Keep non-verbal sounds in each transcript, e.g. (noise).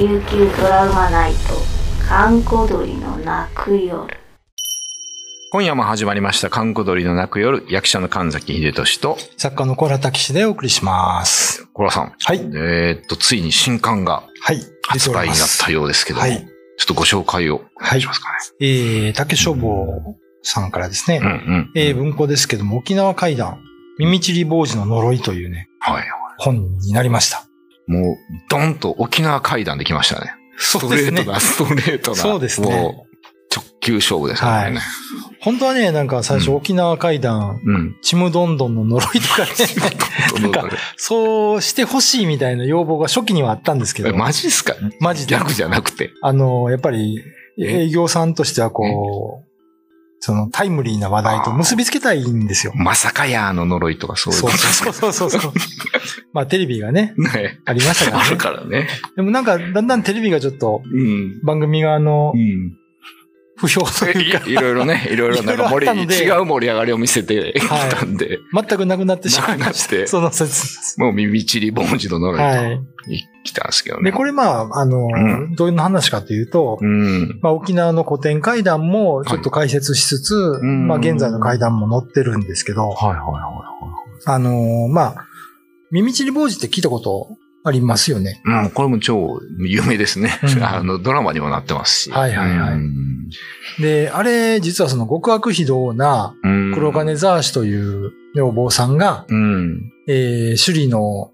琉球ドラマナイト閑古鳥の泣く夜今夜も始まりました、観光鳥の泣く夜、役者の神崎秀俊と、作家の小原武史でお送りします。コラさん。はい。えーっと、ついに新刊がはい。発売になったようですけども、はい。ちょっとご紹介をお願いしますかえー、竹書房さんからですね、ね。うんうん。えー、文庫ですけども、沖縄怪談、耳ちり坊主の呪いというね、はい。本になりました。もう、ドンと沖縄階段できましたね。ストレートな、ストレートな。そうですねもう直球勝負ですよね。はい本当はね、なんか最初うん沖縄怪談、うん。ちむどんどんの呪いとかね、なんかそうしてほしいみたいな要望が初期にはあったんですけえど、マジっすか？マジで。逆じゃなくて。あの、やっぱりえ？営業さんとしてはこう、そのタイムリーな話題と結びつけたいんですよ。まさかやーの呪いとかそういうそうそうそうそう。(laughs) まあテレビがね、ね。ありましたからねある。からね。でもなんか、だんだんテレビがちょっと、うん。番組があのう、ん。不評というか、い (laughs) いろいろね、いろいろなんか盛り、違う盛り上がりを見せてきたんで、全くなくなってしまいました。その説。もう耳ちりぼんじの呪いはい。と来たんですけどね。で、これまあ、あの、うどういう話かというと、うん。まあ沖縄の古典階段もちょっと解説しつつ、んまあ現在の階段も載ってるんですけど、はいはいはあのまあ、耳ちり坊主って聞いたことありますよね。いはい。うん、これも超有名ですね。うん (laughs) あの、ドラマにもなってますし。はいはいはいうんで、あれ、実はその極悪非道なうん黒金ザーシという女房さんが、うん。えー、首里の、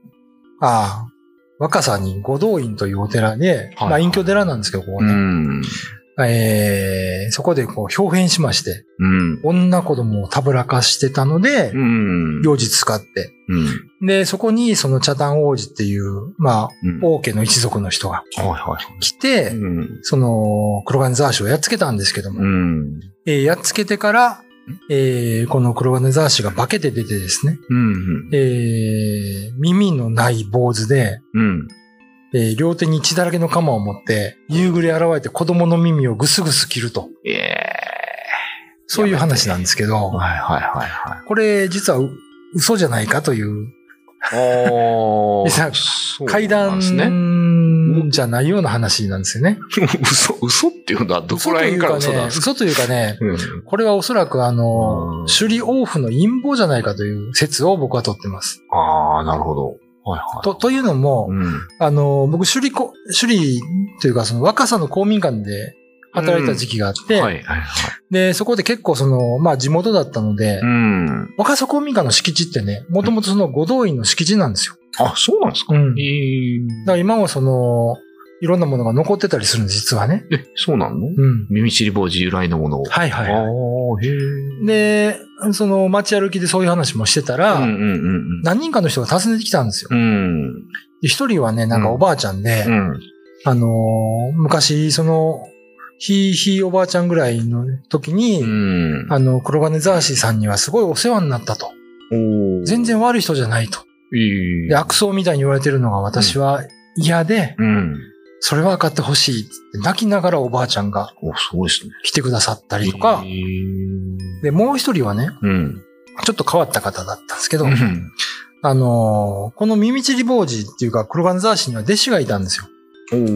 ああ、若さに五道院というお寺で、はいまあ隠居寺なんですけど、ここうね。ん。えー、そこでこう表変しまして、うん。女子供をたぶらかしてたので、うん。幼児使って。うん。で、そこにその茶炭王子っていう、まあ、うん王家の一族の人が。来て、うん。その黒金ザーシをやっつけたんですけども、うん。えーやっつけてから、えーこの黒金ザーシが化けて出てですね、うん。えー耳のない坊主で、うん。えー両手に血だらけの鎌を持って、夕暮れ現れて子供の耳をぐすぐす切ると。ええ。そういう話なんですけど、はいはいはいはい。これ実はう嘘じゃないかという、お実は階段。じゃないような話なんですよね。(laughs) 嘘、嘘っていうのはどこら辺から嘘なんね、ですか？嘘というかね、うんこれはおそらくあうんの、首里王府の陰謀じゃないかという説を僕は取ってます。ああ、なるほど。はいはい。と、というのも、うん。あの、僕首里こ、首里というかその若さの公民館で働いた時期があって、はいはいはい。で、そこで結構その、まあ地元だったので、うん。若狭公民館の敷地ってね、もともとその五道院の敷地なんですよ。あ、そうなんですかうん。ええだから今もその、いろんなものが残ってたりするんです、実はね。え、そうなの？うん。耳ちり坊主由来のものを？はいはいはい。へえ。で、その街歩きでそういう話もしてたら、うんうんうん何人かの人が訪ねてきたんですよう。ん。で一人はね、なんかおばあちゃんで、うん。あのー昔、その、ひいひいおばあちゃんぐらいの時に、うん。あの、黒金ザーシーさんにはすごいお世話になったと。お全然悪い人じゃないと。いい。で、悪党みたいに言われてるのが私は嫌で、うん。それは分かってほしいって泣きながらおばあちゃんがお、すごいですね。来てくださったりとかで、もう一人はね、うん。ちょっと変わった方だったんですけど、うん。あのーこの耳ちり坊主っていうか黒金ザーシーには弟子がいたんですよ。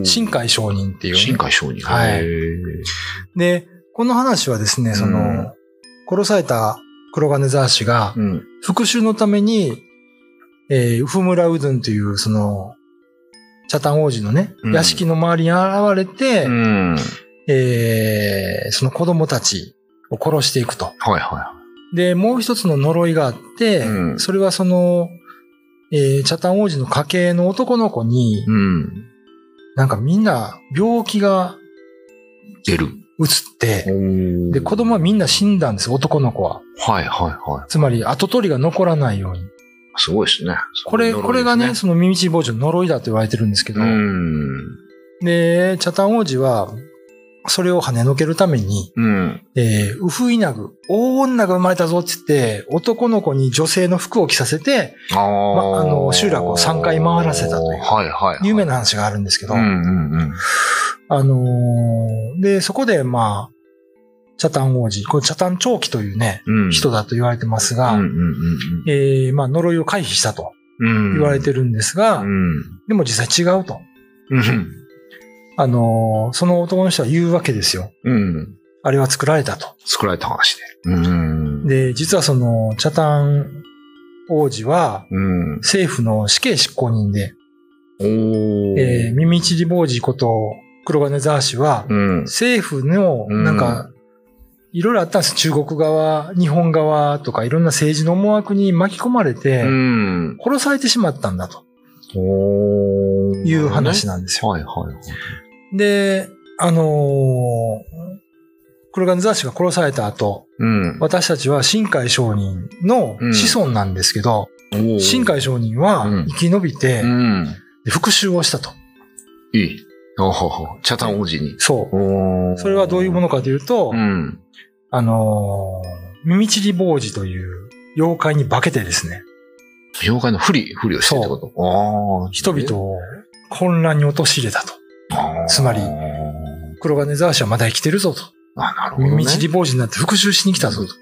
お新海上人っていう、ね。新海商人。はいで、この話はですね、その、うん殺された黒金ザーシが、うん。復讐のために、えー、ウフムラウドゥンという、その、チャタン王子のね、うん屋敷の周りに現れて、うん。えーその子供たちを殺していくと。はいはで、もう一つの呪いがあって、うんそれはその、えーチャタン王子の家系の男の子にい。、うん。なんかみんな病気が出る。移って、でで、子供はみんな死んだんです、男の子は。はいはいはい。つまり、後取りが残らないように。すごいですね。これ、これがね、そその耳ち坊主の呪いだと言われてるんですけど、うん。で、チャタン王子は、それを跳ねのけるために、うん。えーウフイナグ、大女が生まれたぞって言って、男の子に女性の服を着させて、あまあの集落を三回回らせたというはいはい。有名な話があるんですけど、うんうんうん。あのーで、そこで、まあ、チャタン王子、これチャタン長期というね、うん。人だと言われてますが、えーまあ、呪いを回避したとうん。言われてるんですが、うん。でも実際違うと。うん。あの、その男の人は言うわけですよ。うん。あれは作られたと。作られた話で。うん。で、実はその、チャタン王子は、うん。政府の死刑執行人で。えー、ミミチリボージこと黒金ザー氏は、うん。政府の、うんなんか、いろいろあったんです。中国側、日本側とかいろんな政治の思惑に巻き込まれて、うん。殺されてしまったんだと。いう話なんですよ。はいはいはい。で、あのー黒金ザー氏が殺された後、うん。私たちは新海商人の子孫なんですけど、新海商人はうん生き延びて復讐をしたと。いい。チャタン王子に。そう。それはどういうものかというと、うん。あのー、ミミチリボウジという妖怪に化けてですね、妖怪の不利、不利をしてってこと？人々を混乱に陥れたと。つまり黒金ザーシはまだ生きてるぞと。あ、なるほど、ね。ミミチリボウジになって復讐しに来たぞと。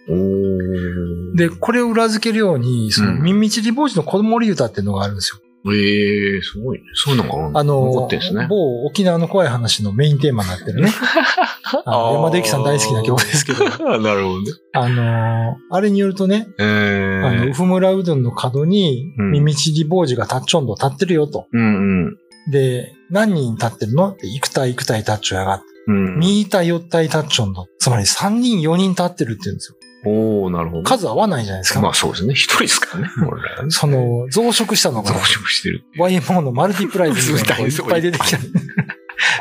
で、これを裏付けるように、そのうんミミチリボウジの子守歌っていうのがあるんですよ。ええすごいね。そういうのがあの残ってんですね。某沖縄の怖い話のメインテーマになってるね。(laughs) 山田由紀さん大好きな曲ですけど、あなるほどね。(laughs) あのーあれによるとね、ええあの、ウフムラうどんの角に、うんミミチリボウジがタッチョンド立ってるよと。うんうん。で、何人立ってるの？って、幾体幾体タッチョやが、うん。ミータヨッタイタッチョンド。つまり3人4人立ってるって言うんですよ。おおなるほど。数合わないじゃないですか。まあそうですね。一人ですからね。(laughs) その、増殖したのが増、殖してる。YMO のマルティプライズみたいいっぱい出てきた。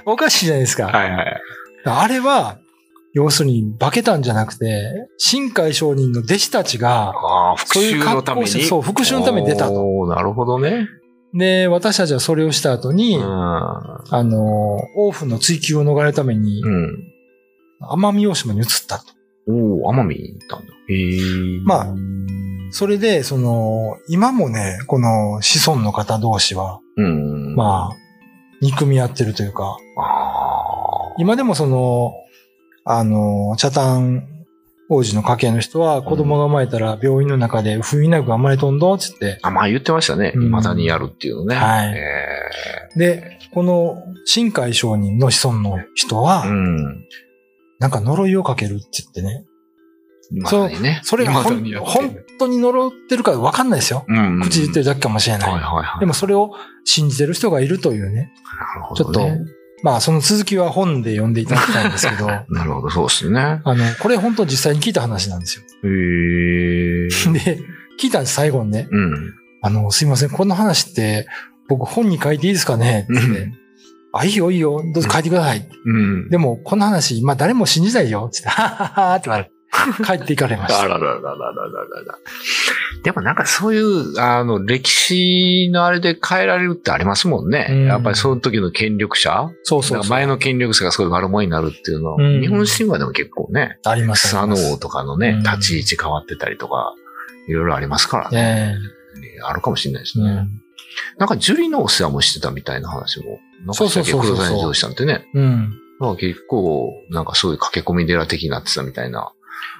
おかしいじゃないですか。はいはい。あれは、要するに化けたんじゃなくて、新海商人の弟子たちが、そういう讐のために。格好をして、そう、復讐のために出たと。なるほどね。で、私たちはそれをした後に、うん。あの、王府の追及を逃れるために、うん。奄美大島に移ったと。おお奄美に行ったんだ。へえ。まあそれで、その、今もね、この子孫の方同士は、うん。あ。まあ、憎み合ってるというか、あ今でもその、あの、チャタン王子の家系の人は子供が生まれたら病院の中で不意なく生まれとんどっつって、あ。まあ言ってましたね。うん未だにやるっていうのね。はいえで、この新海商人の子孫の人は、えうん。なんか呪いをかけるって言ってね、まだにね。それが本る当に呪ってるかわかんないですよ。うんうん。口で言ってるだけかもしれない。はいはいはい。でもそれを信じてる人がいるというね、なるほちょっとまあその続きは本で読んでいただきたいんですけど、なるほど、そうですね。あの、これ本当実際に聞いた話なんですよ。へえ。(laughs) で、聞いたんです、最後にね。うん。あの、すいません、この話って僕本に書いていいですかね？って言ってうんあ、いいよいいよ、どうぞ帰ってください。うん。でも、この話、今誰も信じないよ。つって、はははって言われ帰っていかれました。あららららららら。でもなんかそういう、あの、歴史のあれで変えられるってありますもんね。うん、やっぱりその時の権力者そうそう前の権力者がすごい丸もになるっていうのは、うん、日本神話でも結構ね。あります。佐野王とかのね、立ち位置変わってたりとか、いろいろありますからね。あるかもしれないですね。うんなんか、樹里のお世話もしてたみたいな話も、なんかそうそうそう黒谷上司さんってね、うん。なんか結構、なんかそういう駆け込み寺的になってたみたいな。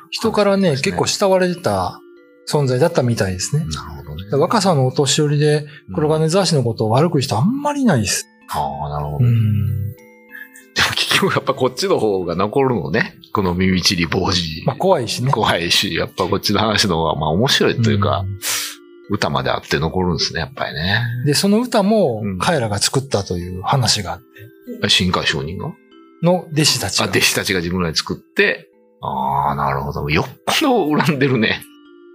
人からね、結構慕われてた存在だったみたいですね。なるほどね。若さのお年寄りで黒金雑誌のことを悪く人あんまりいないです。ああ、なるほど。でもうん。結局やっぱこっちの方が残るのね。この耳ちり坊主。まあ怖いしね。怖いし、やっぱこっちの話の方がまあ面白いというか、ん歌まであって残るんですね、やっぱりね。で、その歌もうん彼らが作ったという話があって、新海商人が？の弟子たちあ、が。弟子たちが自分らで作って、ああ、なるほど。よっぽど恨んでるね。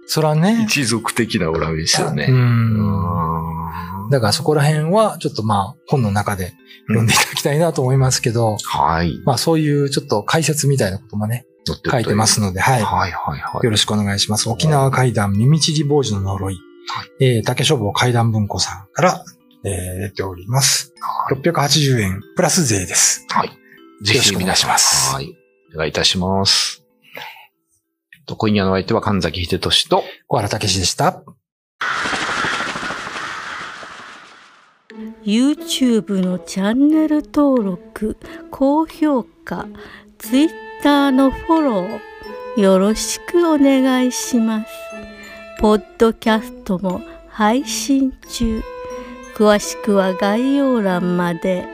そらね。一族的な恨みですよね。う。うんんだからそこら辺はちょっとまあ本の中で読んでいただきたいなと思いますけど、はい。まあそういうちょっと解説みたいなこともね、書いてますので、はい。はいはいはい。よろしくお願いします。沖縄階段耳ちり坊主の呪い。えー、竹書房階段文庫さんから、えー、出ております。680円プラス税です。はい。ぜよろしくお願い。しますはい。お願いいたします。と今夜のお相手は神崎秀俊と、小原武史でした。YouTube のチャンネル登録高評価 Twitter のフォローよろしくお願いしますポッドキャストも配信中詳しくは概要欄まで。